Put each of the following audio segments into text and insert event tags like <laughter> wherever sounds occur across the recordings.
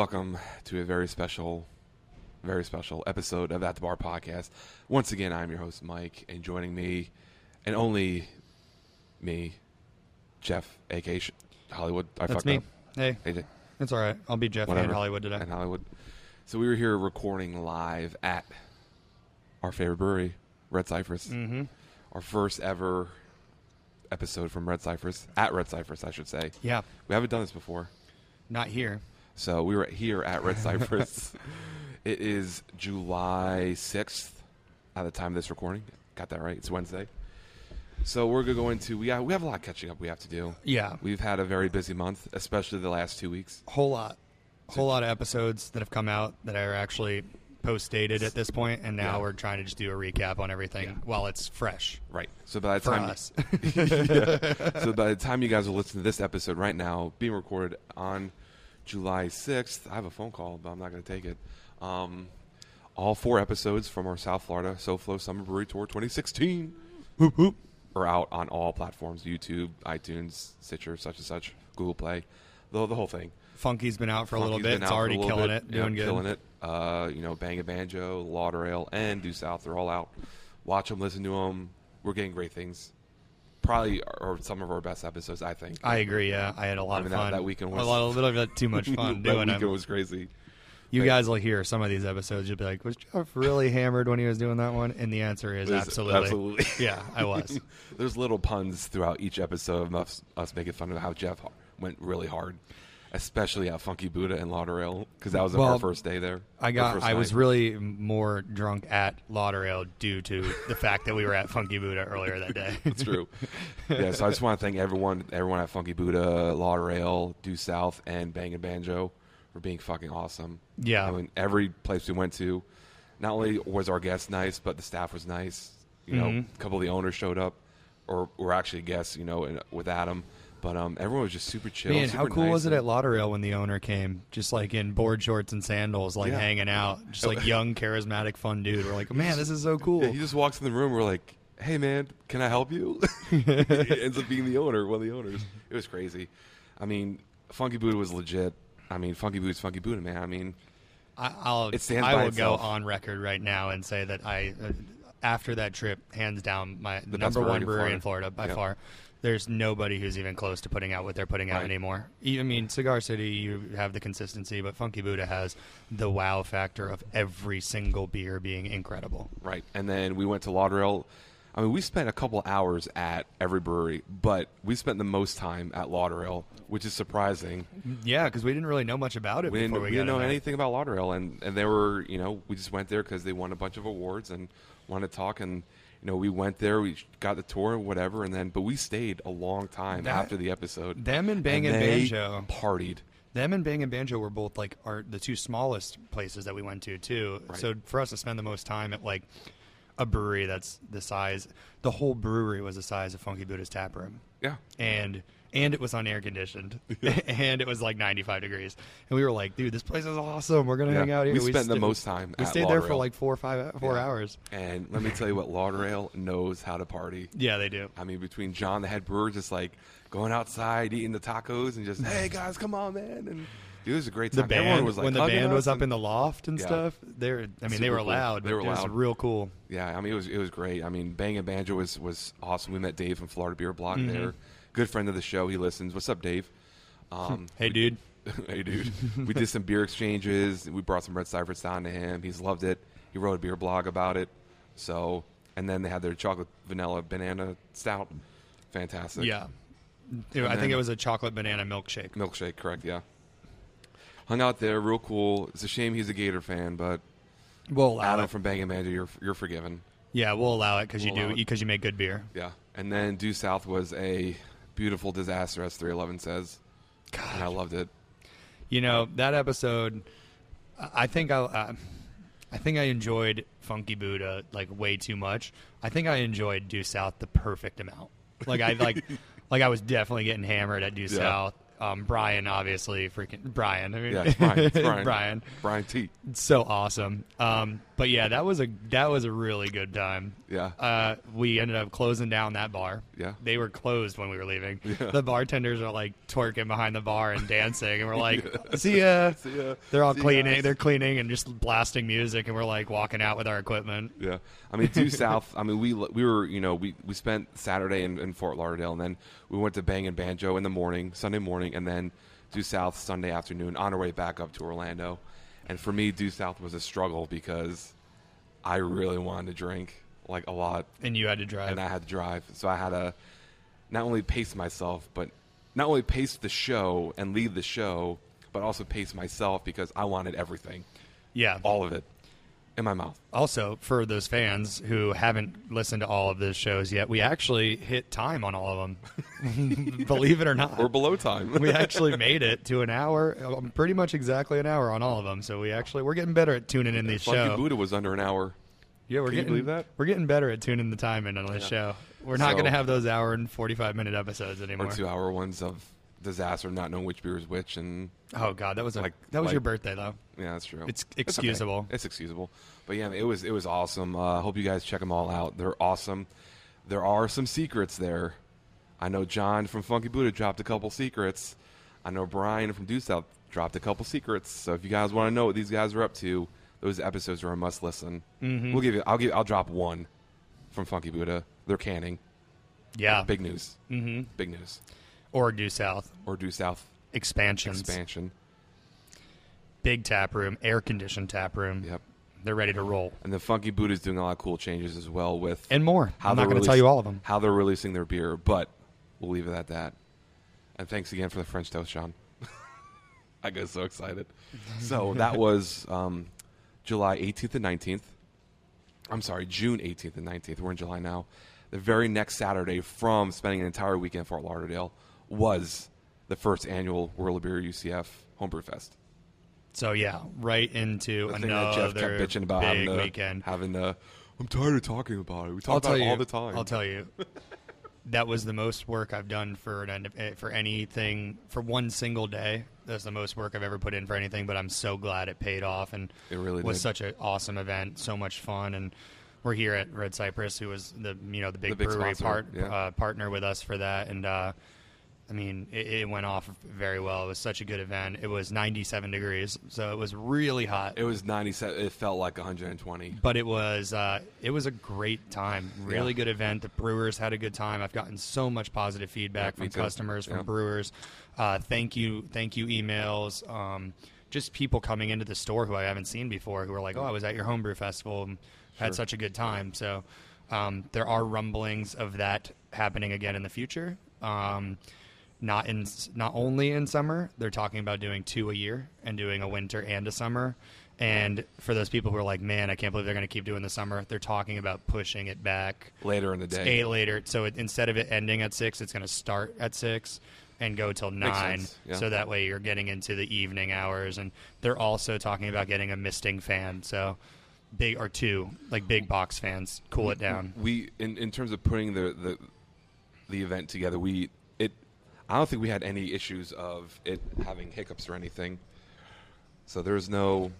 Welcome to a very special, very special episode of At the Bar podcast. Once again, I'm your host, Mike, and joining me, and only me, Jeff, aka Sh- Hollywood. I That's fucked me. up. Hey, AJ, it's all right. I'll be Jeff whatever. and Hollywood today. And Hollywood. So we were here recording live at our favorite brewery, Red Cypress. Mm-hmm. Our first ever episode from Red Cypress, at Red Cypress, I should say. Yeah, We haven't done this before. not here. So we were here at Red Cypress. <laughs> it is July 6th at the time of this recording. Got that right. It's Wednesday. So we're going to go into we have, we have a lot of catching up we have to do. Yeah, We've had a very busy month, especially the last two weeks. whole lot, whole lot of episodes that have come out that are actually post dated at this point, and now Yeah. we're trying to just do a recap on everything Yeah. while it's fresh Right. So by the for time us. <laughs> Yeah. <laughs> So by the time you guys are listening to this episode right now, being recorded on July 6th, I have a phone call, but I'm not going to take it. Um, all four episodes from our South Florida SoFlo Summer Brewery Tour 2016 Whoop, whoop. are out on all platforms YouTube, iTunes, Stitcher, such and such, Google Play, the, the whole thing. Funky's been out for a little bit. It's out for a already killing bit. it, doing good. Killing it. Uh, you know, Bangin' Banjo, Lauderdale, and Due South, they're all out. Watch them, listen to them. We're getting great things. Probably are some of our best episodes, I think. I agree. Yeah, I had a lot I mean, of fun. that weekend a was- lot, a little bit too much <laughs> fun that doing weekend them. was crazy. You guys will hear some of these episodes. You'll be like, "Was Jeff really hammered when he was doing that one?" And the answer is absolutely. absolutely. <laughs> Yeah, I was. <laughs> There's little puns throughout each episode of us, us making fun of how Jeff went really hard, especially at Funky Buddha and Lauderdale because that was our first day there. I got. I was really more drunk at Lauderdale due to the fact that we were at Funky Buddha earlier that day. <laughs> It's true. yeah, so I just want to thank everyone, everyone at Funky Buddha, Lauderdale, Due South, and Bangin' Banjo for being fucking awesome. Yeah. I mean, every place we went to, not only was our guests nice, but the staff was nice. You know, Mhm. a couple of the owners showed up, or were actually guests. You know, in, with Adam, but um, everyone was just super chill. Man, how cool nice, was it at Lauderdale when the owner came, just like in board shorts and sandals, like Yeah. hanging out, just like <laughs> young, charismatic, fun dude. We're like, man, this is so cool. Yeah, he just walks in the room. We're like, "Hey, man, can I help you?" <laughs> it ends up being the owner, one of the owners. It was crazy. I mean, Funky Buddha was legit. I mean, Funky Buddha's Funky Buddha, man. I mean, I, I'll. It stands I by will itself. go on record right now and say that I, uh, after that trip, hands down, my number brewery one in brewery in Florida. Florida by Yeah. far. There's nobody who's even close to putting out what they're putting out Right. anymore. I mean, Cigar City, you have the consistency, but Funky Buddha has the wow factor of every single beer being incredible. right. And then we went to Lauderdale. I mean, we spent a couple hours at every brewery, but we spent the most time at Lauderdale, which is surprising. Yeah, because we didn't really know much about it We didn't, before we we, didn't know anything about Lauderdale, and and they were, you know, we just went there because they won a bunch of awards and wanted to talk, and you know, we went there, we got the tour, whatever, and then but we stayed a long time That- after the episode. Them and Bang and they Banjo. partied. Them and Bangin' Banjo were both like our the two smallest places that we went to too. Right. So for us to spend the most time at like a brewery that's the size, the whole brewery was the size of Funky Buddha's tap room, Yeah, and and it was on air conditioned, <laughs> <laughs> and it was like 95 degrees, and we were like, dude, this place is awesome. We're gonna Yeah. hang out here. We spent the most time We stayed there for like four or five four Yeah. hours. and let me tell you what, <laughs> Lauderdale knows how to party. Yeah, they do. I mean, between John, the head brewer, just like going outside, eating the tacos, and just, hey guys, come on, man, and dude, it was a great The time. Everyone band was like when the band was up in the loft and Yeah. stuff. They're, I mean, they were cool. loud. They but were it was loud. real cool. Yeah, I mean it was it was great. I mean, Bangin' Banjo was was awesome. We met Dave from Florida Beer Blog Mhm. there. Good friend of the show. He listens. What's up, Dave? Um, <laughs> Hey, dude. <laughs> hey, dude. we did some beer exchanges. We brought some Red Cypress down to him. He's loved it. He wrote a beer blog about it. So, and then they had their chocolate vanilla banana stout. Fantastic. Yeah. It- I think it was a chocolate banana milkshake. Milkshake, correct? Yeah. Hung out there, real cool. It's a shame he's a Gator fan, but We'll allow Adam it. from Bangin' Banjo, you're you're forgiven. Yeah, we'll allow it because you We'll allow do it. because you make good beer. Yeah. And then Due South was a beautiful disaster, as 311 says. And I loved it. You know that episode. I I think I, uh, I think I enjoyed Funky Buddha like way too much. I think I enjoyed Due South the perfect amount. Like I like, <laughs> like I was definitely getting hammered at Due Yeah. South Um, Brian, obviously, freaking Brian. I mean, Yeah, it's Brian. It's <laughs> Brian. Brian. Brian T. It's so awesome. Um, but yeah, that was a that was a really good time. Yeah. Uh, we ended up closing down that bar. Yeah. They were closed when we were leaving. Yeah. The bartenders are like twerking behind the bar and dancing, and we're <laughs> like, "See ya." <laughs> See ya. They're all See cleaning. guys. They're cleaning and just blasting music, and we're like walking out with our equipment. Yeah, I mean due south. I mean we we were you know we we spent Saturday in, in Fort Lauderdale, and then we went to Bang and Banjo in the morning, Sunday morning, and then due south Sunday afternoon on our way back up to Orlando. And for me, due south was a struggle because I really wanted to drink like a lot, And you had to drive. and I had to drive, so I had to not only pace myself, but not only pace the show and lead the show, but also pace myself because I wanted everything, yeah. all of it, in my mouth. Also, for those fans who haven't listened to all of those shows yet, we actually hit time on all of them. <laughs> Believe it or not. We're below time. we actually made it to an hour, um, pretty much exactly an hour on all of them. So we actually we're getting better at tuning in these Funky show. Buddha was under an hour. Yeah, we're Can you getting believe that? we're getting better at tuning the time in on this Yeah. show. We're not So- going to have those hour and forty five minute episodes or anymore. two hour ones of disaster, not knowing which beer is which, and Oh God, that was a, Like- that was like- your birthday though. yeah, that's true. It's excusable. It's excusable, but yeah, it was it was awesome. I uh, hope you guys check them all out. They're awesome. There are some secrets there. I know John from Funky Buddha dropped a couple secrets. I know Brian from Due South dropped a couple secrets. So if you guys want to know what these guys are up to, those episodes are a must listen. Mhm. We'll give you. I'll give. I'll drop one from Funky Buddha. They're canning. Yeah. Big news. hmm Big news. Or due south Or Due South expansions. expansion. Big tap room, air conditioned tap room. Yep. They're ready to roll And the Funky Buddha's doing a lot of cool changes as well with and more. how I'm not going to tell you all of them. How they're releasing their beer, but we'll leave it at that. And thanks again for the French toast, Sean. <laughs> I get so excited. So <laughs> that was um, July 18th and 19th. I'm sorry, June 18th and 19th. We're in July now. The very next Saturday from spending an entire weekend in Fort Lauderdale was the first annual World of Beer UCF Homebrew Fest. So yeah, right into The another thing that Jeff kept bitching about big having the, weekend. having the. I'm tired of talking about it. We talk I'll about it you all the time. I'll tell you. that was the most work I've done for an eh, for anything for one single day. That's the most work I've ever put in for anything. But I'm so glad it paid off and It really was did. such an awesome event. So much fun and. We're here at Red Cypress, who was the you know the big, big brewery sponsor, part yeah. uh, partner with us for that, and uh, I mean it, it went off very well. It was such a good event. It was 97 degrees, so it was really hot. It was 97. It felt like 120. but it was uh, it was a great time. Really Yeah. good event. The brewers had a good time. I've gotten so much positive feedback Yeah, from too. customers, from Yeah. brewers. Uh, thank you, thank you emails. Um, just people coming into the store who I haven't seen before, who are like, "Oh, I was at your homebrew festival and Sure. had such a good time." So um, there are rumblings of that happening again in the future. Um, not in not only in summer, they're talking about doing two a year and doing a winter and a summer. And for those people who are like, "Man, I can't believe they're going to keep doing the summer," they're talking about pushing it back Later in the day. eight later. So it, instead of it ending at six, it's going to start at six and go till nine. yeah. So that way you're getting into the evening hours. And they're also talking about getting a misting fan. So big or two, like big box fans, cool it down. We in, in terms of putting the, the the event together, we. I don't think we had any issues of it having hiccups or anything. So there's no,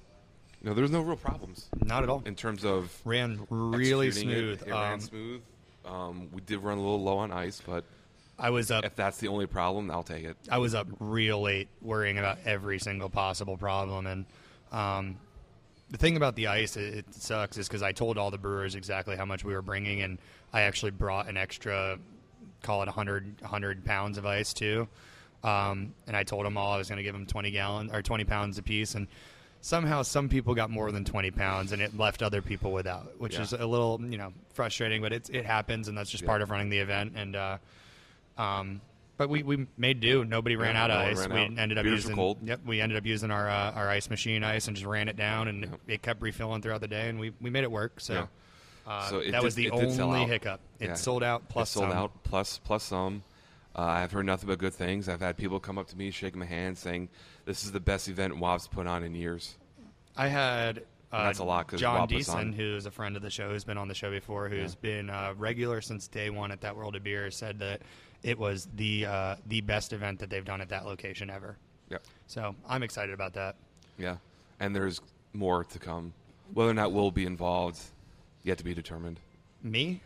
no, there's no real problems Not at all. in terms of Ran really it. smooth. It, ran Um, smooth. Um, we did run a little low on ice, but I was up if that's the only problem, I'll take it. I was up real late worrying about every single possible problem. And um, the thing about the ice, it, it sucks, is because I told all the brewers exactly how much we were bringing, and I actually brought an extra, call it 100, 100 pounds of ice too. Um, and I told them all I was going to give them 20 gallons or 20 pounds apiece. And somehow some people got more than 20 pounds and it left other people without, which Yeah. is a little, you know, frustrating, but it's, it happens. And that's just Yeah. part of running the event. And, uh, um, but we, we made do. Nobody ran Yeah, out of no ice. we out. ended up Beers using cold. Yep, we ended up using our uh, our ice machine ice and just ran it down, and it kept refilling throughout the day, and we, we made it work. So, Yeah. Uh, So it that did- was the it did sell only hiccup. It Yeah. sold out plus it sold some. out plus plus some. Uh, I've heard nothing but good things. I've had people come up to me, shake my hand, saying, "This is the best event WOB's put on in years." I had uh, that's a lot 'cause John. Deason, who's a friend of the show, who's been on the show before, who's been uh, regular since day one at that World of Beer, said that it was the uh, the best event that they've done at that location ever. Yep. So I'm excited about that. Yeah. And there's more to come. Whether or not we'll be involved, yet to be determined. Me,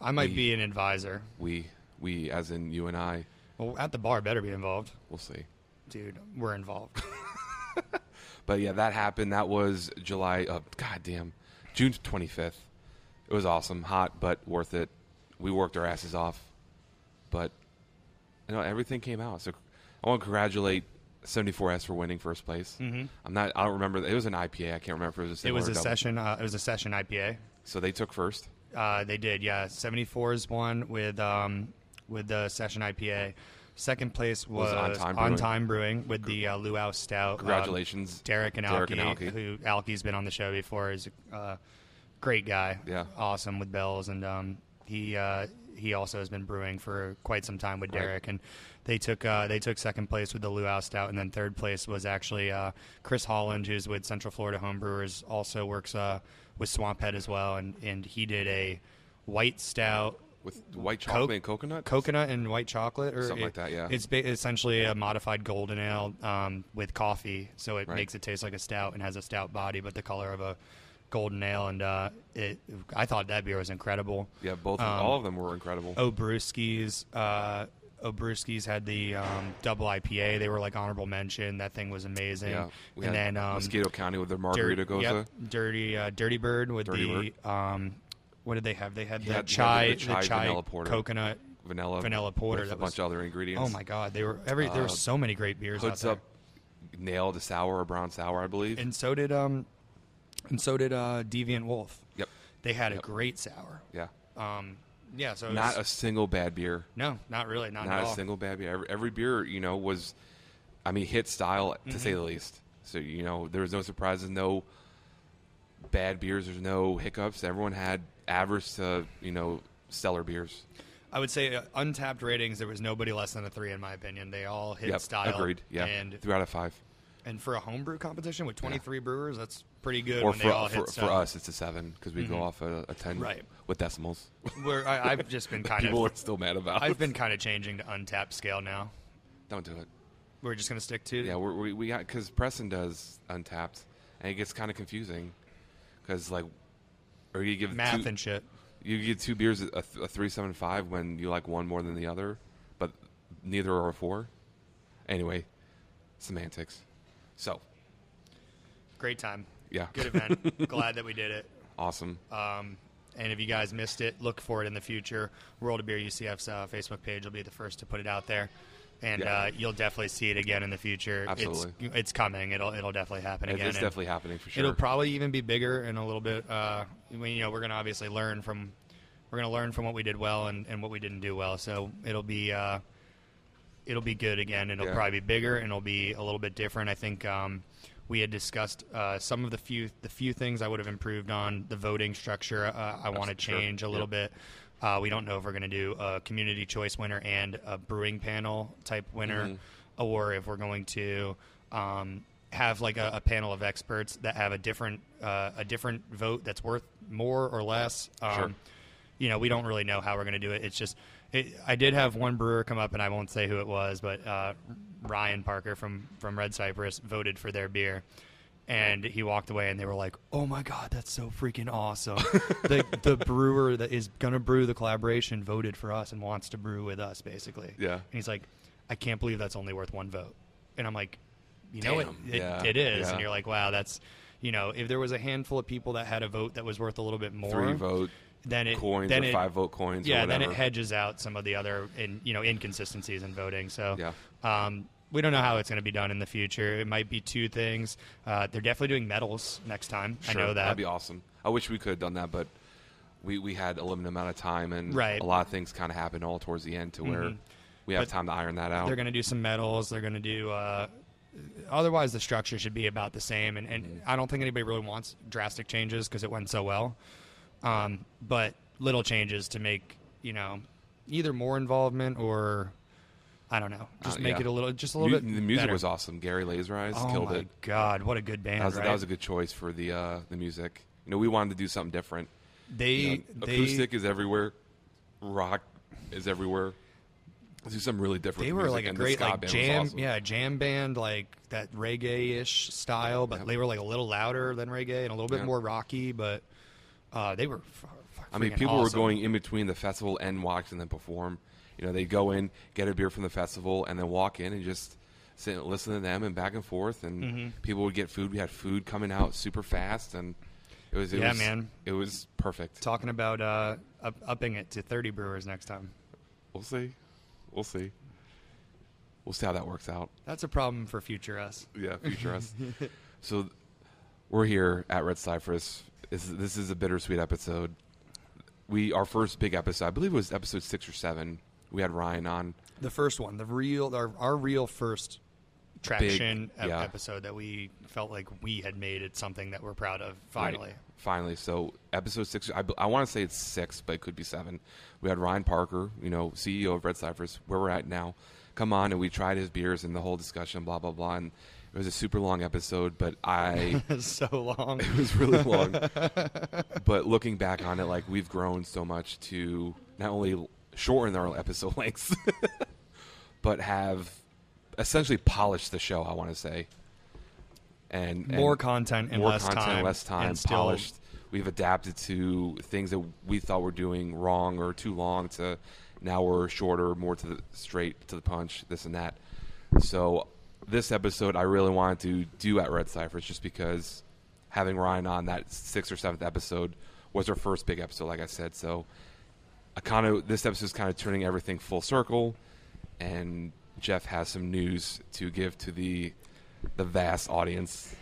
I might Me. be an advisor. We, we, as in you and I, Well, at the bar, better be involved, we'll see. dude. We're involved. <laughs> <laughs> But yeah, that happened. That was July. Uh, God damn, June 25th. It was awesome, hot, but worth it. We worked our asses off, but you know everything came out. So I want to congratulate 74S for winning first place. Mhm. I'm not. I don't remember. It was an IPA. I can't remember if it was a it single was or a double. session. Uh, it was a session IPA. So they took first. Uh, they did, yeah. 74s won with um, with the session IPA. Second place was, Was On Time On Brewing. Time Brewing with the uh, Luau Stout. Um, Congratulations, Derek and Derek Alki, and Alki. who Alki's been on the show before. is a uh, great guy. Yeah. awesome with bells, and um, he uh, he also has been brewing for quite some time with Right. Derek, and they took uh, they took second place with the Luau Stout, and then third place was actually uh, Chris Holland, who's with Central Florida Homebrewers, also works uh, with Swamphead as well, and and he did a white stout with white Coke- chocolate and coconut. coconut and white chocolate, or Something it- like that, yeah. It's ba- essentially a modified golden ale um, with coffee, so it Right. makes it taste like a stout and has a stout body, but the color of a golden ale. And uh, it, I thought that beer was incredible. Yeah, both. Um, all of them were incredible. Obrewski's, uh, Obrewski's had the um, double IPA. They were like honorable mention. That thing was amazing. yeah, and then um, Mosquito County with their margarita gose. yep, dirty, uh, dirty bird with Dirty the um, what did they have? They had He the had- he had chai, the chai vanilla porter. coconut vanilla, vanilla porter with that a bunch of other ingredients. Oh my god, they were every there were Uh, so many great beers Hoods out up, nailed a sour or brown sour, I believe. And so did um and so did uh Deviant Wolf. yep, They had a great sour. yeah. Um yeah, so Not a single bad beer. No, not really, not, Not a all. single bad beer. Every, every beer, you know, was, I mean, hit style to Mm-hmm. say the least. So you know, there was no surprises, no bad beers. There's no hiccups. Everyone had average to you know stellar beers. I would say uh, Untappd ratings there was nobody less than a 3 in my opinion. They all hit Yep, style. agreed. Yeah, And three out of five. And for a homebrew competition with 23 brewers, that's pretty good Or when for they all for, hit for us, it's a seven because we go mm-hmm. off a, a ten Right. with decimals. Where I, I've just been <laughs> kind People of are still mad about. I've been kind of changing to Untappd scale now. Don't do it. We're just going to stick to Yeah, we're, we we got because Preston does Untappd, and it gets kind of confusing because like, or you give math two, and shit. you get two beers a, th- a three seven five when you like one more than the other, but neither are a four. Anyway, semantics. So Great time. yeah, Good event. <laughs> Glad that we did it. awesome. Um, and if you guys missed it, look for it in the future. World of Beer UCF's uh, Facebook page will be the first to put it out there, and Yeah. uh, you'll definitely see it again in the future. Absolutely. it's, it's coming. It'll it'll definitely happen It's, again. it's definitely happening for sure. It'll probably even be bigger and a little bit. Uh, I mean, you know, we're gonna obviously learn from we're gonna learn from what we did well and, and what we didn't do well. So it'll be uh, it'll be good again. It'll Yeah. probably be bigger and it'll be a little bit different. I think um, we had discussed uh, some of the few the few things I would have improved on the voting structure. Uh, I want to Sure. change a little Yep. bit. Uh, we don't know if we're going to do a community choice winner and a brewing panel type winner, Mhm. or if we're going to um, have like a, a panel of experts that have a different uh, a different vote that's worth more or less. Um, Sure. You know, we don't really know how we're going to do it. It's just it, I did have one brewer come up, and I won't say who it was, but uh, Ryan Parker from from Red Cypress voted for their beer. And he walked away, and they were like, "Oh my god, that's so freaking awesome!" <laughs> the the brewer that is gonna brew the collaboration voted for us and wants to brew with us, basically. Yeah. And he's like, "I can't believe that's only worth one vote." And I'm like, "You know, it, it, Yeah. it is." Yeah. And you're like, "Wow, that's." You know, if there was a handful of people that had a vote that was worth a little bit more, Three vote then it coins then or it, five vote coins. yeah, then it hedges out some of the other in, you know inconsistencies in voting. So Yeah. um, we don't know how it's going to be done in the future. It might be two things. Uh, they're definitely doing medals next time. I know that. That'd be awesome. I wish we could have done that, but we, we had a limited amount of time, and Right. a lot of things kind of happened all towards the end to where Mhm. we have But time to iron that out. They're going to do some medals. They're going to do. Uh, otherwise, the structure should be about the same. And, and Mm-hmm. I don't think anybody really wants drastic changes because it went so well. Um, but little changes to make you know either more involvement or I don't know, just Uh, make yeah. it a little, just a little bit. the music better. was awesome. Gary Lazer Eyes Oh killed my it. god, what a good band! That was, right? that was a good choice for the uh, the music. You know, we wanted to do something different. they You know, they acoustic is everywhere, rock is everywhere. do something really different. They were like a great like jam, awesome. yeah, jam band like that reggae-ish style, but Yep. they were like a little louder than reggae and a little bit Yeah. more rocky. But uh, they were. F- I mean, people were going in between the festival and walks and then perform. You know, they'd go in, get a beer from the festival, and then walk in and just sit and listen to them and back and forth. And Mm-hmm. people would get food. We had food coming out super fast, and it was it Yeah, was, man. It was perfect. talking about uh, up, upping it to 30 brewers next time. We'll see. We'll see. We'll see how that works out. That's a problem for future us. Yeah, future us. <laughs> So we're here at Red Cypress. This is, this is a bittersweet episode. We our first big episode, I believe it was episode six or seven. We had Ryan on. The first one, the real, our, our real first traction ep- yeah. episode that we felt like we had made it something that we're proud of. Finally, Right. Finally. So episode six, I, I want to say it's six, but it could be seven. We had Ryan Parker, you know, CEO of Red Cypress, where we're at now, come on, and we tried his beers and the whole discussion, blah blah blah. And it was a super long episode, but I <laughs> so long. it was really long. <laughs> but looking back on it, like we've grown so much to not only shorten our episode <laughs> lengths, but have essentially polished the show. I want to say, and, and More content in more less content, time, less time, and still- polished. We've adapted to things that we thought were doing wrong or too long to now we're shorter, more to the straight to the punch, this and that. So this episode I really wanted to do at Red Cypress just because having Ryan on that sixth or seventh episode was our first big episode, like I said. So I kind of this episode is kind of turning everything full circle, and Jeff has some news to give to the the vast audience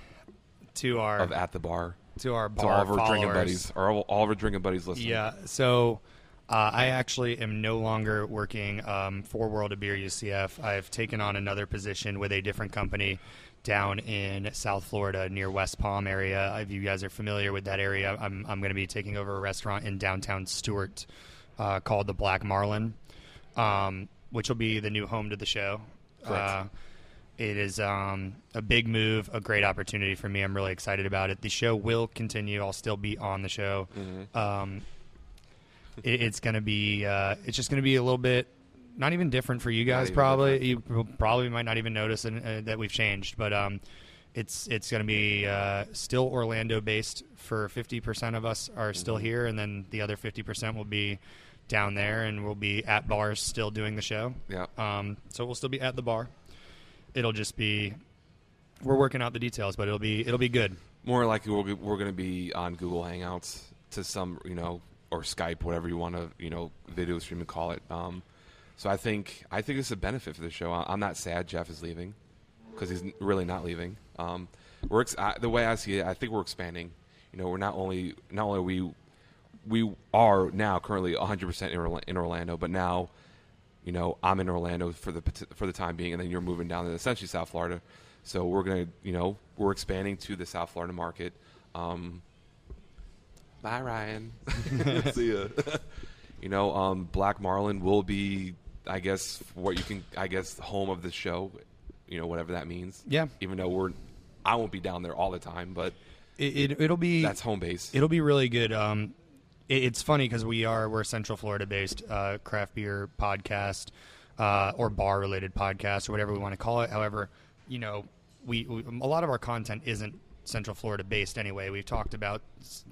to our of at the bar to our to bar all of our followers. drinking buddies, or all, all of our drinking buddies listening. Yeah. So uh, I actually am no longer working um, for World of Beer UCF. I've taken on another position with a different company down in South Florida near West Palm area. If you guys are familiar with that area, I'm, I'm going to be taking over a restaurant in downtown Stuart uh, called the Black Marlin, um, which will be the new home to the show. Correct. Uh, it is um, a big move, a great opportunity for me. I'm really excited about it. The show will continue. I'll still be on the show. Um, it, it's going to be. Uh, it's just going to be a little bit, not even different for you guys. Probably you probably might not even notice in, uh, that we've changed, but um, it's it's going to be uh, still Orlando based. For 50% of us are still here, and then the other 50% will be down there, and we'll be at bars still doing the show. yeah. Um, so we'll still be at the bar. It'll just be we're working out the details, but it'll be it'll be good. More likely, we're, we're going to be on Google Hangouts to some, you know, or Skype, whatever you want to, you know, video stream and call it. Um, so I think I think it's a benefit for the show. I- I'm not sad Jeff is leaving because he's really not leaving. Um, we're ex- I, the way I see it, I think we're expanding. You know, we're not only not only we we are now currently 100 percent in, Orlando, but now you know, I'm in Orlando for the for the time being, and then you're moving down to essentially South Florida. So we're gonna, you know, we're expanding to the South Florida market. Um, bye, Ryan. <laughs> See ya. <laughs> you know, um, Black Marlin will be, I guess, what you can, I guess, home of the show. You know, whatever that means. Yeah. Even though we're, I won't be down there all the time, but It, it it'll be that's home base. It'll be really good. Um, it, it's funny because we are we're a Central Florida based uh, craft beer podcast uh, or bar related podcast or whatever we want to call it. However, you know, we, we a lot of our content isn't Central Florida based anyway. We've talked about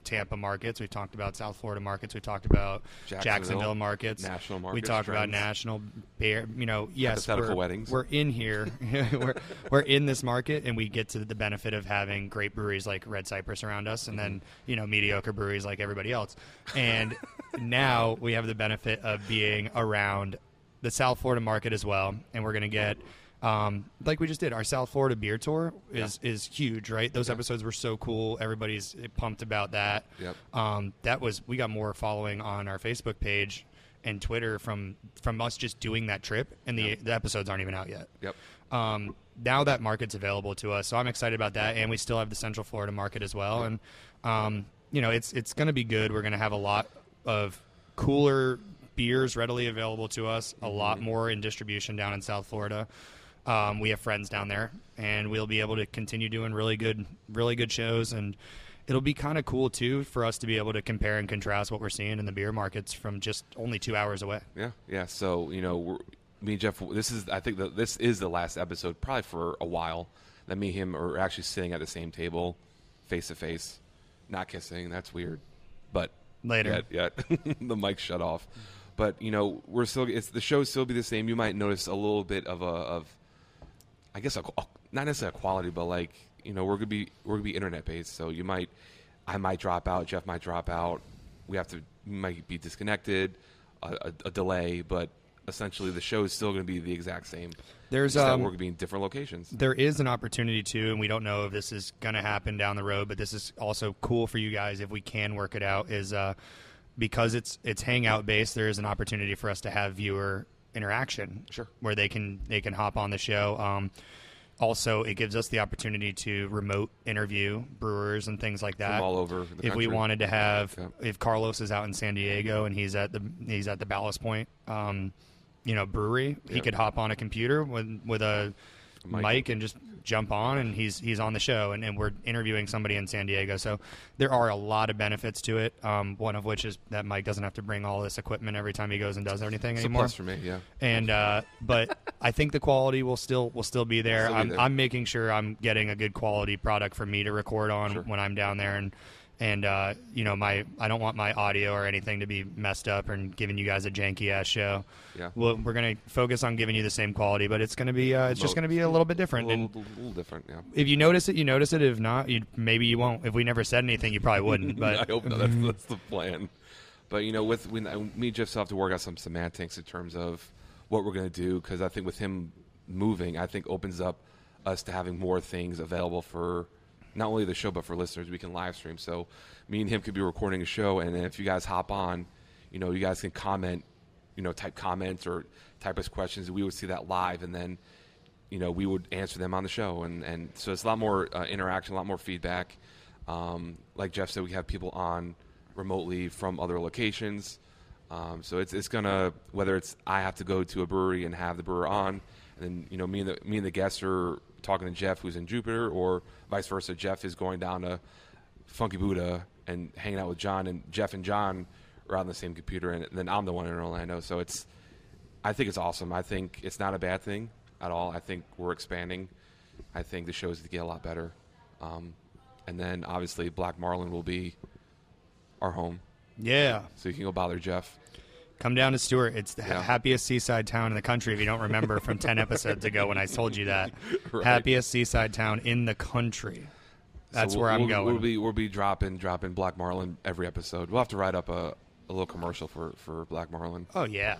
Tampa markets, we've talked about South Florida markets, we've talked about Jacksonville, Jacksonville, markets, national markets. We talked about national beer. You know, yes, we're, weddings. We're in here. <laughs> we're we're in this market, and we get to the benefit of having great breweries like Red Cypress around us, and then mm-hmm. you know mediocre breweries like everybody else. And <laughs> now we have the benefit of being around the South Florida market as well, and we're going to get. Um, like we just did, our South Florida beer tour is is huge, right? Those episodes were so cool. Everybody's pumped about that. Yep. Um, that was we got more following on our Facebook page and Twitter from from us just doing that trip, and the the episodes aren't even out yet. Yep. Um, now that market's available to us, so I'm excited about that, and we still have the Central Florida market as well, and um, you know it's it's going to be good. We're going to have a lot of cooler beers readily available to us, a lot more in distribution down in South Florida. Um, we have friends down there, and we'll be able to continue doing really good, really good shows, and it'll be kind of cool too for us to be able to compare and contrast what we're seeing in the beer markets from just only two hours away. Yeah, yeah. So you know, we're, me and Jeff. This is I think that this is the last episode, probably for a while. That me and him are actually sitting at the same table, face to face, not kissing. That's weird, but Later. yet, yet <laughs> the mic shut off. But you know, we're still. It's the show still be the same. You might notice a little bit of a of, I guess, a, not necessarily a quality, but like you know, we're gonna be we're gonna be internet based. So you might, I might drop out. Jeff might drop out. We have to we might be disconnected, a, a, a delay, but essentially the show is still going to be the exact same. There's um, we're going to be in different locations. there is an opportunity too, and we don't know if this is going to happen down the road, but this is also cool for you guys if we can work it out. Is uh, because it's it's hangout based, there is an opportunity for us to have viewer interaction, Sure. where they can they can hop on the show. Um, also, it gives us the opportunity to remote interview brewers and things like that. From all over if we wanted to have, Yeah. if Carlos is out in San Diego and he's at the he's at the Ballast Point, um, you know, brewery, he could hop on a computer with with a Mic. mic. and just jump on, and he's he's on the show, and, and we're interviewing somebody in San Diego. So there are a lot of benefits to it. Um, one of which is that Mike doesn't have to bring all this equipment every time he goes and does anything It's anymore plus for me. Yeah. and uh, but I think the quality will still will still be there. Still be I'm, there. I'm making sure I'm getting a good quality product for me to record on Sure. when I'm down there, and and uh, you know my I don't want my audio or anything to be messed up and giving you guys a janky ass show. Yeah. Well, we're gonna focus on giving you the same quality, but it's gonna be uh, it's just gonna be a little bit A different. little, And little different. Yeah. if you notice it, you notice it. If not, you maybe you won't. If we never said anything, you probably wouldn't. <laughs> But I hope not. That's, <laughs> that's the plan. But you know, with when uh, me and Jeff still have to work out some semantics in terms of what we're going to do because I think with him moving, I think opens up us to having more things available for not only the show but for listeners. We can live stream. So me and him could be recording a show, and if you guys hop on, you know, you guys can comment, you know, type comments or type us questions. We would see that live, and then you know, we would answer them on the show, and and so it's a lot more uh, interaction, a lot more feedback. Um, like Jeff said, we have people on remotely from other locations, um, so it's it's gonna whether it's I have to go to a brewery and have the brewer on, and then you know me and the me and the guests are talking to Jeff who's in Jupiter, or vice versa. Jeff is going down to Funky Buddha and hanging out with John, and Jeff and John are on the same computer, and then I'm the one in Orlando. So it's I think it's awesome. I think it's not a bad thing at all. I think we're expanding. I think the shows are going to get a lot better. Um, and then obviously Black Marlin will be our home, yeah, so you can go bother Jeff. Come down to Stuart. It's the Yeah. happiest seaside town in the country. If you don't remember from ten <laughs> episodes ago when I told you that, Right. happiest seaside town in the country. That's So where we'll, I'm we'll, going. We'll be we'll be dropping dropping Black Marlin every episode. We'll have to write up a, a little commercial for, for Black Marlin. oh yeah,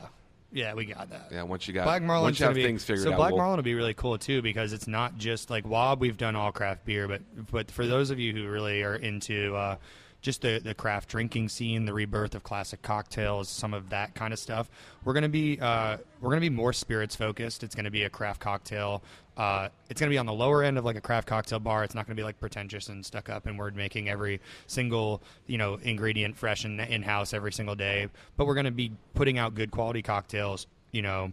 yeah, we got that. Yeah, once you got Black Marlin once you have things figured so out. Black we'll- Marlin will be really cool too because it's not just like Wob. We've done all craft beer, but but for those of you who really are into uh, just the the craft drinking scene, the rebirth of classic cocktails, some of that kind of stuff, we're gonna be uh, we're gonna be more spirits focused. It's gonna be a craft cocktail. Uh, it's gonna be on the lower end of like a craft cocktail bar. It's not gonna be like pretentious and stuck up, and we're making every single you know ingredient fresh and in house every single day. But we're gonna be putting out good quality cocktails. You know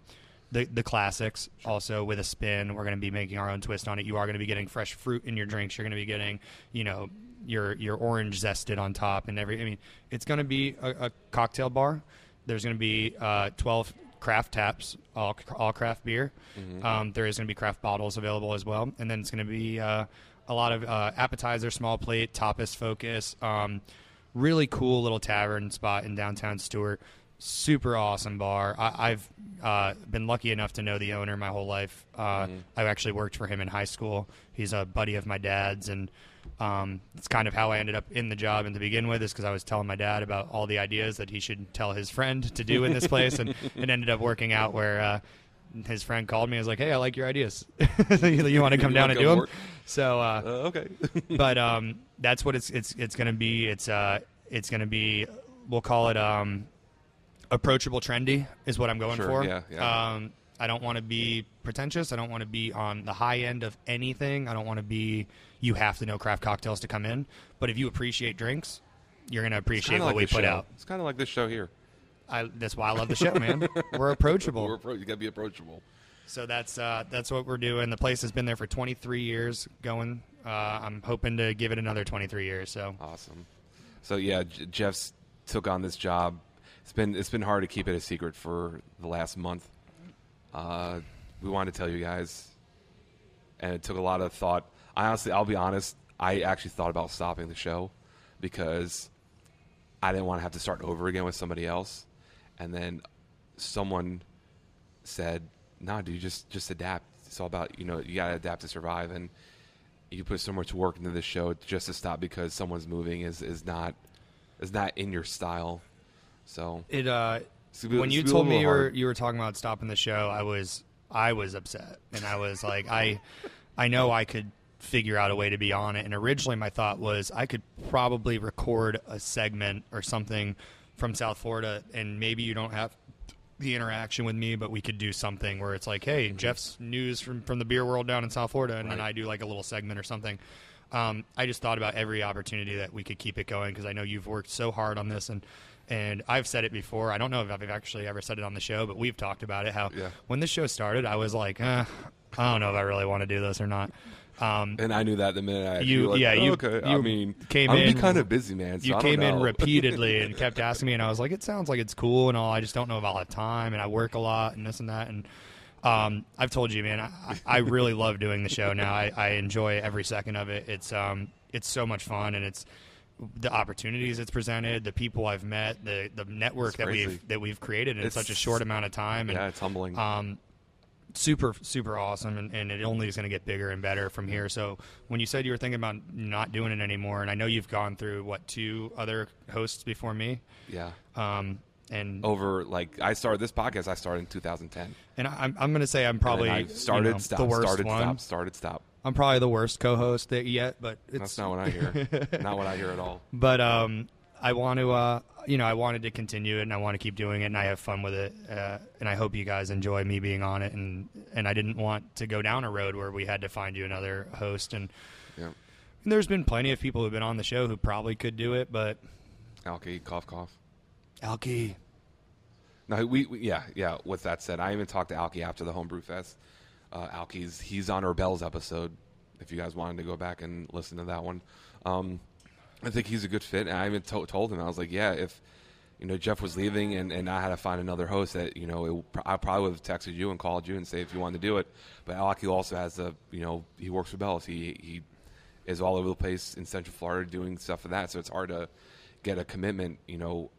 the the classics also with a spin. We're going to be making our own twist on it. You are going to be getting fresh fruit in your drinks. You're going to be getting, you know, your your orange zested on top and every. I mean, it's going to be a, a cocktail bar. There's going to be uh, 12 craft taps, all all craft beer. Um, there is going to be craft bottles available as well, and then it's going to be uh, a lot of uh, appetizer, small plate, tapas focus. Um, really cool little tavern spot in downtown Stuart. Super awesome bar. I, I've uh, been lucky enough to know the owner my whole life. Uh, I actually worked for him in high school. He's a buddy of my dad's, and um, it's kind of how I ended up in the job and to begin with. Is because I was telling my dad about all the ideas that he should tell his friend to do in this place, and <laughs> it ended up working out where. Uh, his friend called me and was like, "Hey, I like your ideas. <laughs> you want to <laughs> come down and do them?" work? So uh, Uh, okay. but um, that's what it's it's it's going to be. It's uh, it's going to be. We'll call it um, approachable, trendy is what I'm going Sure, for. yeah, yeah. Um, I don't want to be pretentious. I don't want to be on the high end of anything. I don't want to be. You have to know craft cocktails to come in. But if you appreciate drinks, you're going to appreciate what like we put show. out. It's kind of like this show here. I, that's why I love the show, man. We're approachable. <laughs> We're appro- you got to be approachable. So that's uh, that's what we're doing. The place has been there for 23 years going. Uh, I'm hoping to give it another 23 years. So Awesome. So yeah, J- Jeff's took on this job. It's been it's been hard to keep it a secret for the last month. Uh, we wanted to tell you guys, and it took a lot of thought. I honestly, I'll be honest, I actually thought about stopping the show because I didn't want to have to start over again with somebody else. And then someone said, "Nah, dude, just just adapt. It's all about you know you gotta adapt to survive." And you put so much work into this show just to stop because someone's moving is is not is not in your style. So It uh, be- when you gonna be a told me you were hard. you were talking about stopping the show, I was I was upset, and I was like, I I know I could figure out a way to be on it. And originally, my thought was I could probably record a segment or something from South Florida, and maybe you don't have the interaction with me, but we could do something where it's like, hey, Jeff's news from from the beer world down in South Florida, and then I do like a little segment or something. Um, I just thought about every opportunity that we could keep it going because I know you've worked so hard on this and. And I've said it before. I don't know if I've actually ever said it on the show, but we've talked about it. How Yeah. when this show started, I was like, eh, I don't know if I really want to do this or not. Um, And I knew that the minute I You- you, like, yeah, "Oh, you- okay. I mean, came I'm in- kind of busy, man. So you I don't came in repeatedly <laughs> and kept asking me, and I was like, "It sounds like it's cool and all. I just don't know if I'll have time, and I work a lot and this and that." And um, I've told you, man, I, I really love doing the show now. I, I enjoy every second of it. It's um, it's so much fun, and it's the opportunities it's presented, the people I've met, the the network that we've that we've created in It's- such a short amount of time. And yeah, it's humbling. um, super super awesome and, and it only is going to get bigger and better from here so when you said you were thinking about not doing it anymore and i know you've gone through what two other hosts before me yeah. um, and Over like I started this podcast. I started in 2010. and I- i'm, I'm going to say i'm probably I started, you know, stop, the worst started, one stop, started, stop. i'm probably the worst co-host that yet but it's That's not what I hear. <laughs> not what I hear at all. but um, I want to, uh, you know, I wanted to continue it, and I want to keep doing it, and I have fun with it, uh, and I hope you guys enjoy me being on it, and and I didn't want to go down a road where we had to find you another host, and, Yeah. and there's been plenty of people who've been on the show who probably could do it, but Okay, cough, cough. Alki, No, we, we yeah, yeah. With that said, I even talked to Alki after the Homebrew Fest. Uh, Alki's he's on our Bells episode. If you guys wanted to go back and listen to that one, um, I think he's a good fit. And I even to- told him I was like, yeah, if you know Jeff was leaving and, and I had to find another host, that you know it, I probably would have texted you and called you and say if you wanted to do it. But Alki also has a you know he works for Bells. He he is all over the place in Central Florida doing stuff for that. So it's hard to get a commitment. You know,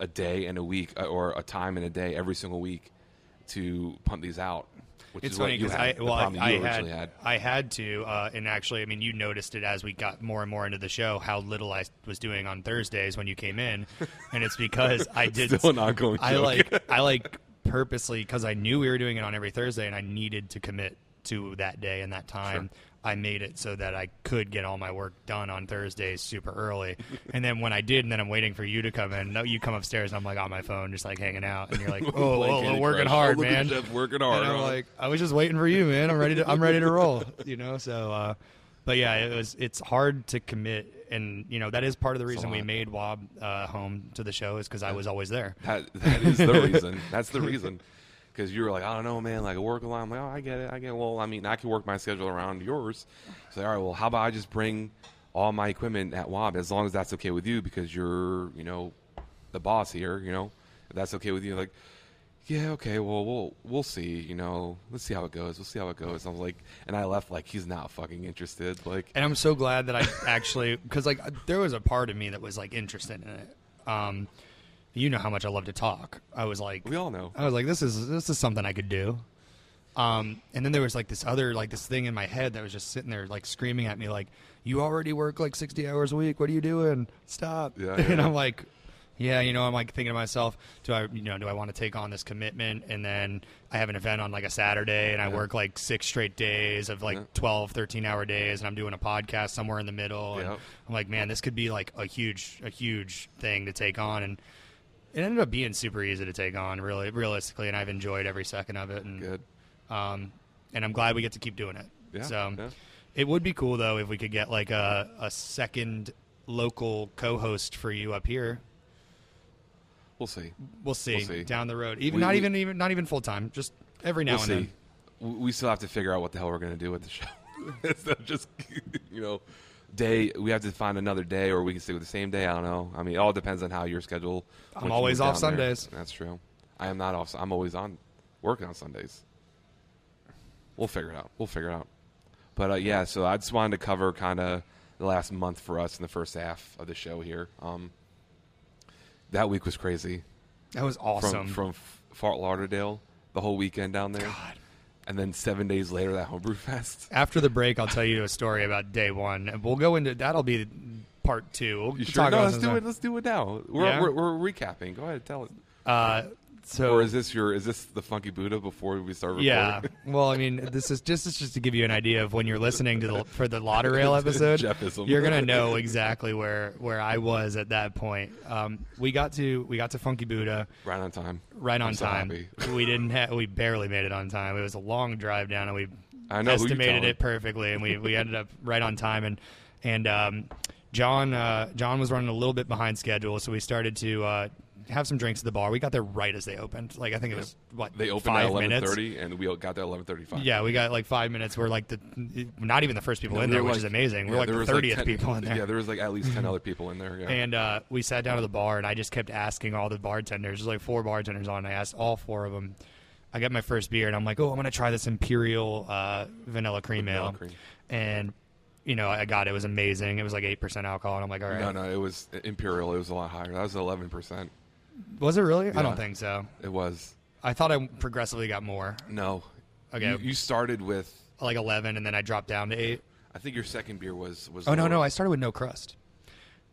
a day and a week uh, or a time and a day every single week to pump these out. Which it's is funny because I well I, I had, had. I had to, uh, and actually, I mean, you noticed it as we got more and more into the show how little I was doing on Thursdays when you came in, and it's because I <laughs> did Still an ongoing I joke. like I like purposely because I knew we were doing it on every Thursday, and I needed to commit to that day and that time. I made it so that I could get all my work done on Thursdays super early, and then when I did, and then I'm waiting for you to come in. No, you come upstairs, and I'm like on my phone, just like hanging out, and you're like, <laughs> "Oh, oh, working hard, Oh, man." Jeff working hard. And I'm huh? like, I was just waiting for you, man. I'm ready to. I'm ready to roll. <laughs> You know. So, uh, but yeah, it was. It's hard to commit, and you know that is part of the reason we made Wob uh, home to the show is because I was always there. that, that is the reason. <laughs> That's the reason. Because you were like, I don't know, man. Like a work a lot. I'm like, oh, I get it. I get. It. Well, I mean, I can work my schedule around yours. So, all right. Well, how about I just bring all my equipment at WOB as long as that's okay with you because you're, you know, the boss here. You know, if that's okay with you. Like, yeah, okay. Well, we'll we'll see. You know, let's see how it goes. We'll see how it goes. I was like, and I left like he's not fucking interested. Like, And I'm so glad that I actually because like there was a part of me that was like interested in it. Um, you know how much I love to talk. I was like, we all know. I was like, this is this is something I could do. Um, and then there was like this other like this thing in my head that was just sitting there like screaming at me like, "You already work like sixty hours a week. What are you doing? Stop!" Yeah, <laughs> and. I'm like, "Yeah, you know." I'm like thinking to myself, "Do I, you know, do I want to take on this commitment?" And then I have an event on like a Saturday, and I Yeah. work like six straight days of like Yeah. 12, 13 hour days, and I'm doing a podcast somewhere in the middle. And I'm like, man, this could be like a huge, a huge thing to take on, and it ended up being super easy to take on, really, realistically, and I've enjoyed every second of it. And Good. um, and I'm glad we get to keep doing it. Yeah. So yeah. it would be cool though if we could get like a a second local co-host for you up here. We'll see. We'll see, We'll see. down the road. Even We- not we- even even not even full time, just every now we'll and see. then. We still have to figure out what the hell we're going to do with the show. <laughs> it's not just, <laughs> you know, day. We have to find another day, or we can stick with the same day. I don't know. I mean, it all depends on how your schedule. I'm always off down there. Sundays. That's true. I am not off. I'm always on. working on Sundays. We'll figure it out. We'll figure it out. But uh, yeah, so I just wanted to cover kind of the last month for us in the first half of the show here. Um, that week was crazy. That was awesome. From from Fort Lauderdale, the whole weekend down there, God. And then seven days later that homebrew <laughs> fest. After the break, I'll tell you a story about day one, and we'll go into that'll be part two. We'll You sure? No, let's do it. Let's do it now. We're, Yeah? we're, we're recapping. Go ahead, tell it. Uh, so Or is this your? Is this the Funky Buddha before we start recording? Yeah. <laughs> Well, I mean, this is just this is just to give you an idea of when you're listening to the for the Lauderdale <laughs> episode. Jeffism. You're gonna <laughs> know exactly where where I was at that point. Um, we got to we got to Funky Buddha right on time. right on I'm so time. happy. we didn't have we barely made it on time. It was a long drive down, and we I know estimated it perfectly, and we, we ended up right on time. And and um, John uh, John was running a little bit behind schedule, so we started to uh, have some drinks at the bar. We got there right as they opened. Like I think it was what They opened at eleven thirty, and we got there at eleven thirty-five. Yeah, we got like five minutes. We're like the not even the first people in There which like- is amazing. We're yeah, like the thirtieth 10 people in there. Yeah, there was like at least ten <laughs> other people in there. Yeah. And uh, we sat down at the bar, and I just kept asking all the bartenders. There's like four bartenders on. And I asked all four of them. I got my first beer, and I'm like, "Oh, I'm gonna try this Imperial uh, vanilla cream Vanilla ale." cream. And you know, I got it. It was amazing. It was like eight percent alcohol, and I'm like, "All right." No, no, it was Imperial. It was a lot higher. That was eleven percent. Was it really? I don't think so. It was I thought I progressively got more, no. Okay. You, you started with. like eleven, and then I dropped down to eight. I think your second beer was was. Oh no, lower. no, I started with no crust.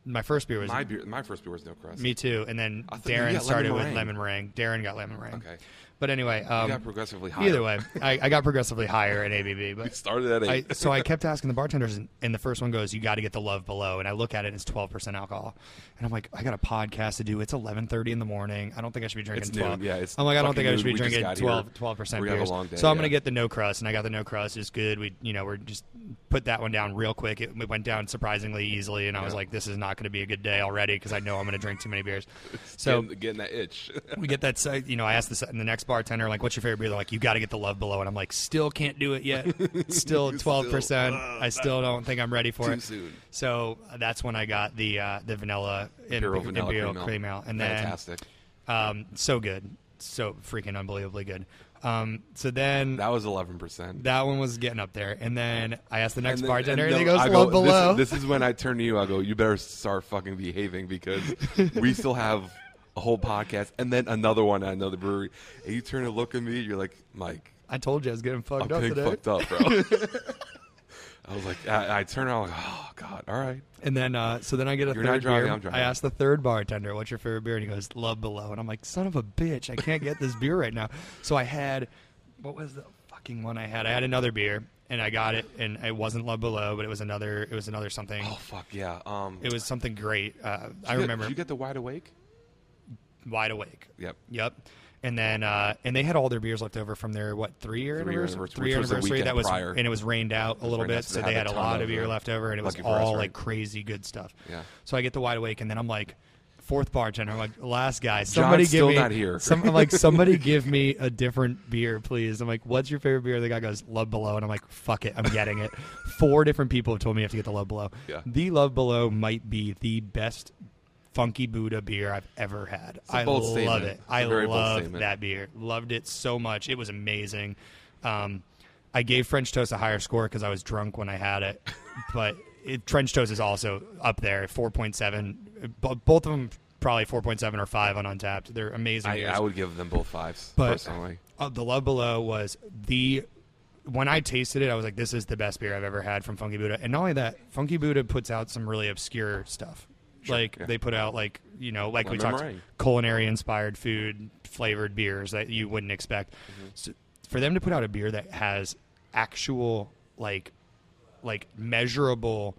My first beer was my beer. My first beer was no crust. Me too. And then I thought you Darren started lemon with lemon meringue. Darren got lemon meringue. Okay. But anyway, um, got progressively higher. either way, I, I got progressively higher in ABV. We But started at I, so I kept asking the bartenders, and, and the first one goes, "You got to get the love below." And I look at it, and it's twelve percent alcohol. And I'm like, I got a podcast to do. It's eleven thirty in the morning. I don't think I should be drinking It's twelve. noon. Yeah, it's I'm like, I don't think I should be. We drinking got here. 12 percent We have a beers. day, so I'm yeah. gonna get the no crust, and I got the no crust. It's good. We, you know, we're just put that one down real quick. It, it went down surprisingly easily, and I was like, this is not going to be a good day already because I know I'm going to drink too many beers. <laughs> So getting, getting that itch. we get that you know, I asked the, the next bartender, like, what's your favorite beer? They're like, you got to get the love below. And I'm like, still can't do it yet. <laughs> Still 12%. I still don't think I'm ready for Too it. soon. So uh, that's when I got the uh, the vanilla Imperial Imp- vanilla Imperial cream cream ale. And then, Fantastic. um, so good. So freaking unbelievably good. Um, so then That was eleven percent. that one was getting up there. And then I asked the next bartender, and, no, he goes, go, below. This, this is when I turn to you. I go, you better start fucking behaving because we still have a whole podcast and then another one at another brewery. And you turn and look at me. You're like, Mike, I told you I was getting fucked I'm up getting today. fucked up, bro. <laughs> I was like, I, I turn around, like, oh god, all right. And then, uh, so then I get a You're not third driving, beer. I'm driving. I asked the third bartender, "What's your favorite beer?" And he goes, "Love Below." And I'm like, "Son of a bitch, I can't get this beer right now." So I had, what was the fucking one I had? I had another beer, and I got it, and it wasn't Love Below, but it was another. It was another something. Oh fuck yeah. Um, It was something great. Uh, I you get- remember Did you get the wide awake? Wide Awake. Yep. Yep. And then, uh, and they had all their beers left over from their what three year Three-year anniversary, anniversary, three anniversary. That was prior. and it was rained out a little bit, out, so so they had a lot of, beer left over, and it was all us, right? like crazy good stuff. Yeah. So I get the wide awake, and then I'm like, fourth bartender, I'm like, last guy, somebody John's give still me, not here. Some, I'm like, somebody <laughs> give me a different beer, please. I'm like, what's your favorite beer? The guy goes, Love Below, and I'm like, fuck it, I'm getting it. <laughs> Four different people have told me I have to get the Love Below. Yeah. The Love Below might be the best funky Buddha beer I've ever had. I love statement. it. I love that beer. Loved it so much. It was amazing. Um, I gave French Toast a higher score because I was drunk when I had it, <laughs> but it, French Toast is also up there, four point seven. Both of them probably four point seven or five on Untappd. They're amazing. I. I would give them both fives But- personally. Uh, the Love Below was the when I tasted it, I was like, "This is the best beer I've ever had from Funky Buddha." And not only that, Funky Buddha puts out some really obscure stuff. Sure, like yeah. they put out like you know, like we talked, culinary inspired food flavored beers that you wouldn't expect. Mm-hmm. So for them to put out a beer that has actual like like measurable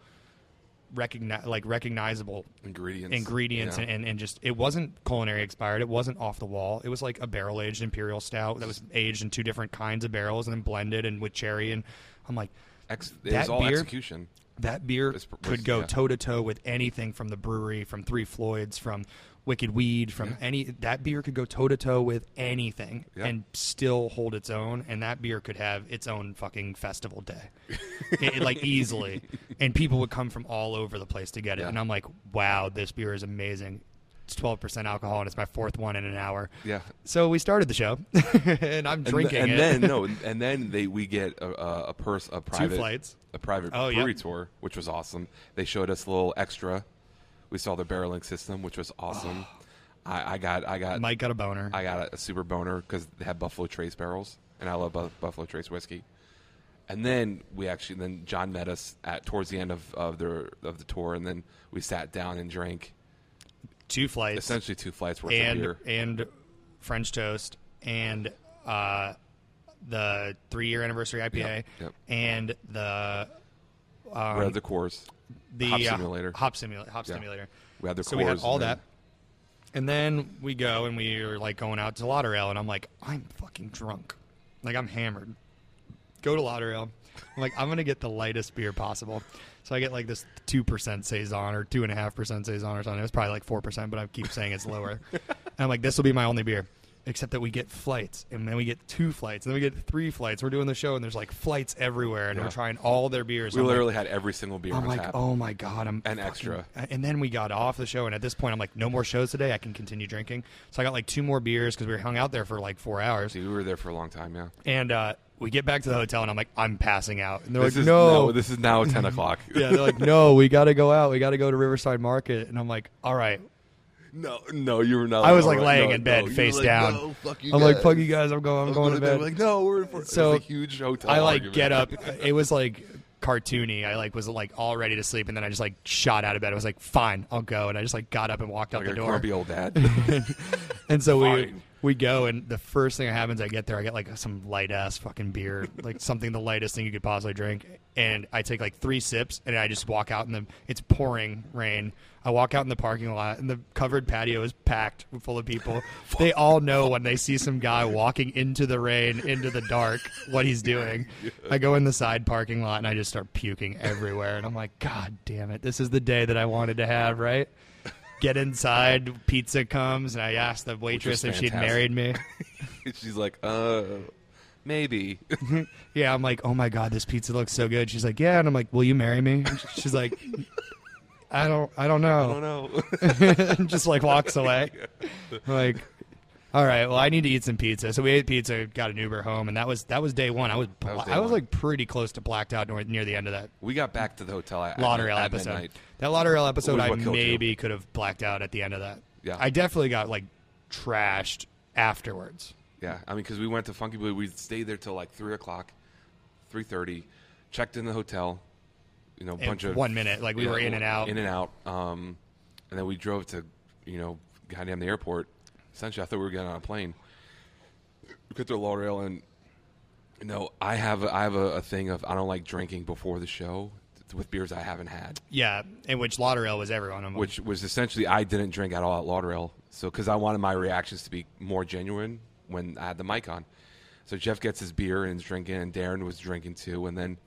recogni- like recognizable Ingredients. ingredients Yeah. and, and, and just it wasn't culinary expired it wasn't off the wall it was like a barrel aged imperial stout that was aged in two different kinds of barrels and then blended and with cherry and i'm like Ex- that beer- execution. That beer it's- could go toe to toe with anything from the brewery from three floyds from wicked weed from Yeah. any that beer could go toe to toe with anything Yeah. and still hold its own and that beer could have its own fucking festival day It- <laughs> it, like easily and people would come from all over the place to get it Yeah. and i'm like wow this beer is amazing It's twelve percent alcohol, and it's my fourth one in an hour. Yeah. So we started the show, <laughs> and I'm And, drinking and it. then no, <laughs> and then they we get a, a, a purse a private two flights. A private Oh, brewery tour, which was awesome. They showed us a little extra. We saw the barreling system, which was awesome. I, I got I got Mike got a boner. I got a, a super boner because they had Buffalo Trace barrels, and I love Bu- Buffalo Trace whiskey. And then we actually then John met us at towards the end of, of the of the tour, and then we sat down and drank Two flights essentially two flights worth of beer. and French toast and uh, the three year anniversary IPA Yep, yep. and the um, we had the cores, the hop uh, simulator. hop simulator hop Yeah. simulator. We had the so we had all and then- that. And then we go and we are like going out to Lauderale, and I'm like, I'm fucking drunk, like I'm hammered. Go to Lauderale. I'm like, I'm gonna get the lightest beer possible. So I get like this two percent saison or two and a half percent saison or something. It was probably like four percent, but I keep saying it's lower. <laughs> and I'm like, this will be my only beer. Except that we get flights, and then we get two flights, and then we get three flights. We're doing the show, and there's like flights everywhere, and Yeah. we're trying all their beers. We I'm like, literally had every single beer I'm on like, tap. oh my god, I'm And fucking- extra. And then we got off the show, and at this point, I'm like, no more shows today. I can continue drinking. So I got like two more beers because we were hung out there for like four hours. Dude, we were there for a long time. Yeah. And uh, we get back to the hotel, and I'm like, I'm passing out. And they're This like, is no. This is now ten o'clock. <laughs> yeah, they're like, no, we got to go out. We got to go to Riverside Market. And I'm like, all right. No, no, you were not. I was like right. laying No, in bed, no. Face like, down. No, fuck you I'm like, fuck you guys. I'm going. I'm going to bed. Like, no, we're in for So, it was a huge hotel. I like argument. get up. <laughs> It was like cartoony. I like was like all ready to sleep, and then I just like shot out of bed. I was like, fine, I'll go. And I just like got up and walked out like the door. grumpy old dad. <laughs> And so we we go, and the first thing that happens, I get there, I get like some light ass fucking beer, like something the lightest thing you could possibly drink, and I take like three sips, and I just walk out, and the it's pouring rain. I walk out in the parking lot, and the covered patio is packed full of people. <laughs> they all know when they see some guy walking into the rain, into the dark, what he's doing. <laughs> I go in the side parking lot, and I just start puking everywhere, and I'm like, God damn it, this is the day that I wanted to have, right? Get inside, pizza comes, and I asked the waitress if she'd married me. <laughs> She's like, uh, maybe. Yeah, I'm like, oh my god, this pizza looks so good. She's like, yeah, and I'm like, will you marry me? She's like, I don't, I don't know. I don't know. <laughs> just like walks away. <laughs> Like, all right, well, I need to eat some pizza. So we ate pizza, got an Uber home, and that was that was day one. I was, was I was one. like pretty close to blacked out near, near the end of that we got back to the hotel at, Lauderdale at episode. midnight. That Lauderdale episode, I killed you. maybe could have blacked out at the end of that. Yeah. I definitely got like trashed afterwards. Yeah, I mean, because we went to Funky Buddha, we stayed there till like three o'clock, three thirty. Checked in the hotel. You know, a bunch of one minute, like we were in and out. in and out. Um, and then we drove to, you know, goddamn the airport. Essentially, I thought we were getting on a plane. We get to Lauderdale, and you know, I have a, I have a, a thing of I don't like drinking before the show with beers I haven't had. Yeah, in which Lauderdale was every one of them. which was essentially I didn't drink at all at Lauderdale. So because I wanted my reactions to be more genuine when I had the mic on. So Jeff gets his beer and is drinking, and Darren was drinking too. And then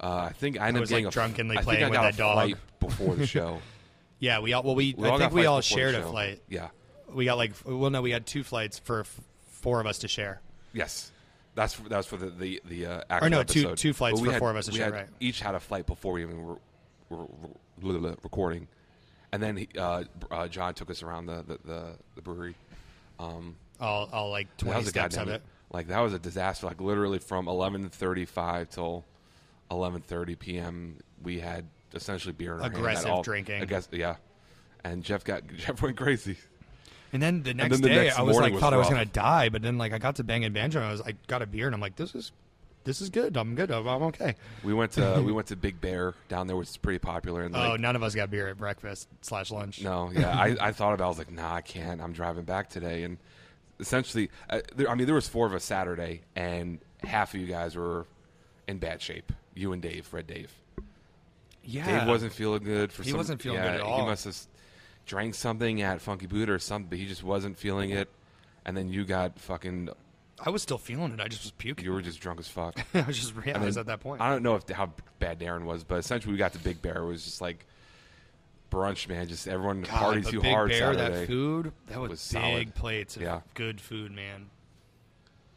uh, I think I ended was, up getting like, a, drunkenly I think playing I with got that a dog. flight before the <laughs> show. yeah, we all well we, We I all think got we flights all before the shared a show. flight. Yeah. We got like well no we had two flights for f- four of us to share. Yes. That's for, that was for the the, the uh, actual no, two- episode. two flights But we for had- four of us to we share, had right. Each had a flight before we even were, were, were, were recording, and then he, uh, uh, John took us around the the, the, the brewery. Um, All all like that twenty was a steps of it. like that was a disaster. Like literally from eleven thirty five till eleven thirty p.m. We had essentially beer in our hand at Aggressive all- drinking. I guess yeah, and Jeff got <laughs> Jeff went crazy. And then the next then the day next I was morning like was thought I was rough. gonna die, but then like I got to Bangin' Banjo and I was I got a beer and I'm like this is this is good. I'm good. I'm, I'm okay. We went to <laughs> we went to Big Bear down there, which is pretty popular. And oh, like, none of us got beer at breakfast slash lunch. No, yeah, I, <laughs> I thought about. it. I was like, nah, I can't. I'm driving back today, and essentially, uh, there, I mean, there was four of us Saturday, and half of you guys were in bad shape. You and Dave, Red Dave. Yeah, Dave wasn't feeling good for He some. wasn't feeling yeah, good at all. He must have drank something at Funky Buddha or something, but he just wasn't feeling uh-huh. it. And then you got fucking. I was still feeling it. I just was puking. You were just drunk as fuck. <laughs> I was just And I at that point. I don't know if how bad Darren was, but essentially we got to Big Bear. It was just like brunch, man. Just everyone God, partied too Big hard Bear, Saturday. that food, that was, was big solid. plates of Yeah. good food, man.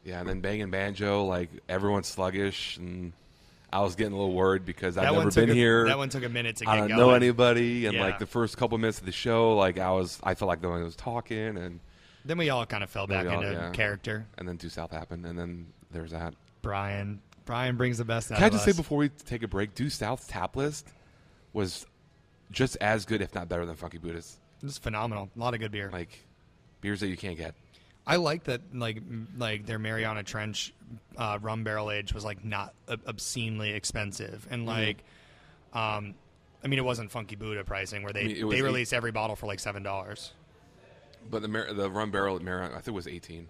Yeah, and then Bangin' Banjo, like everyone's sluggish, and I was getting a little worried because I've never been a, here. That one took a minute to get I don't going. know anybody, and Yeah. like the first couple minutes of the show, like I was, I felt like no one was talking, and Then we all kind of fell back all- into yeah. character. and then Due South happened, and then there's that. Brian, Brian brings the best out Can I just us. say before we take a break, Due South's tap list was just as good, if not better, than Funky Buddha's. It's phenomenal. A lot of good beer. Like beers that you can't get. I like that. Like like their Mariana Trench uh, rum barrel age was like not ob- obscenely expensive, and Mm-hmm. like, um, I mean, it wasn't Funky Buddha pricing where they I mean, they eight- release every bottle for like seven dollars. But the Mar- the rum barrel at Marion, I think it was eighteen,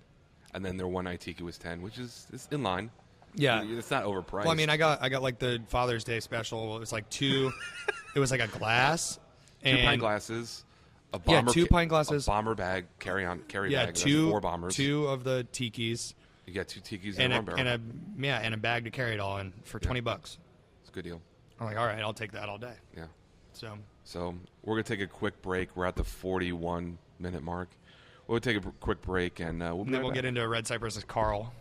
and then their one Itiki was ten, which is, is in line. Yeah. it's not overpriced. Well, I mean, I got I got like the Father's Day special. It was like two. <laughs> it was like a glass. two and pint glasses, a Yeah, two pint glasses. bomber bag, carry on carry Yeah, bag. Two four bombers. two of the tikis You got two tikis and and, a a, rum barrel. and a yeah and a bag to carry it all in for twenty bucks. it's a good deal. I'm like, all right, I'll take that all day. Yeah. So So we're gonna take a quick break. We're at the forty-one minute mark. We'll take a quick break and uh, we'll and then right we'll back. get into a Red Cypress Carl.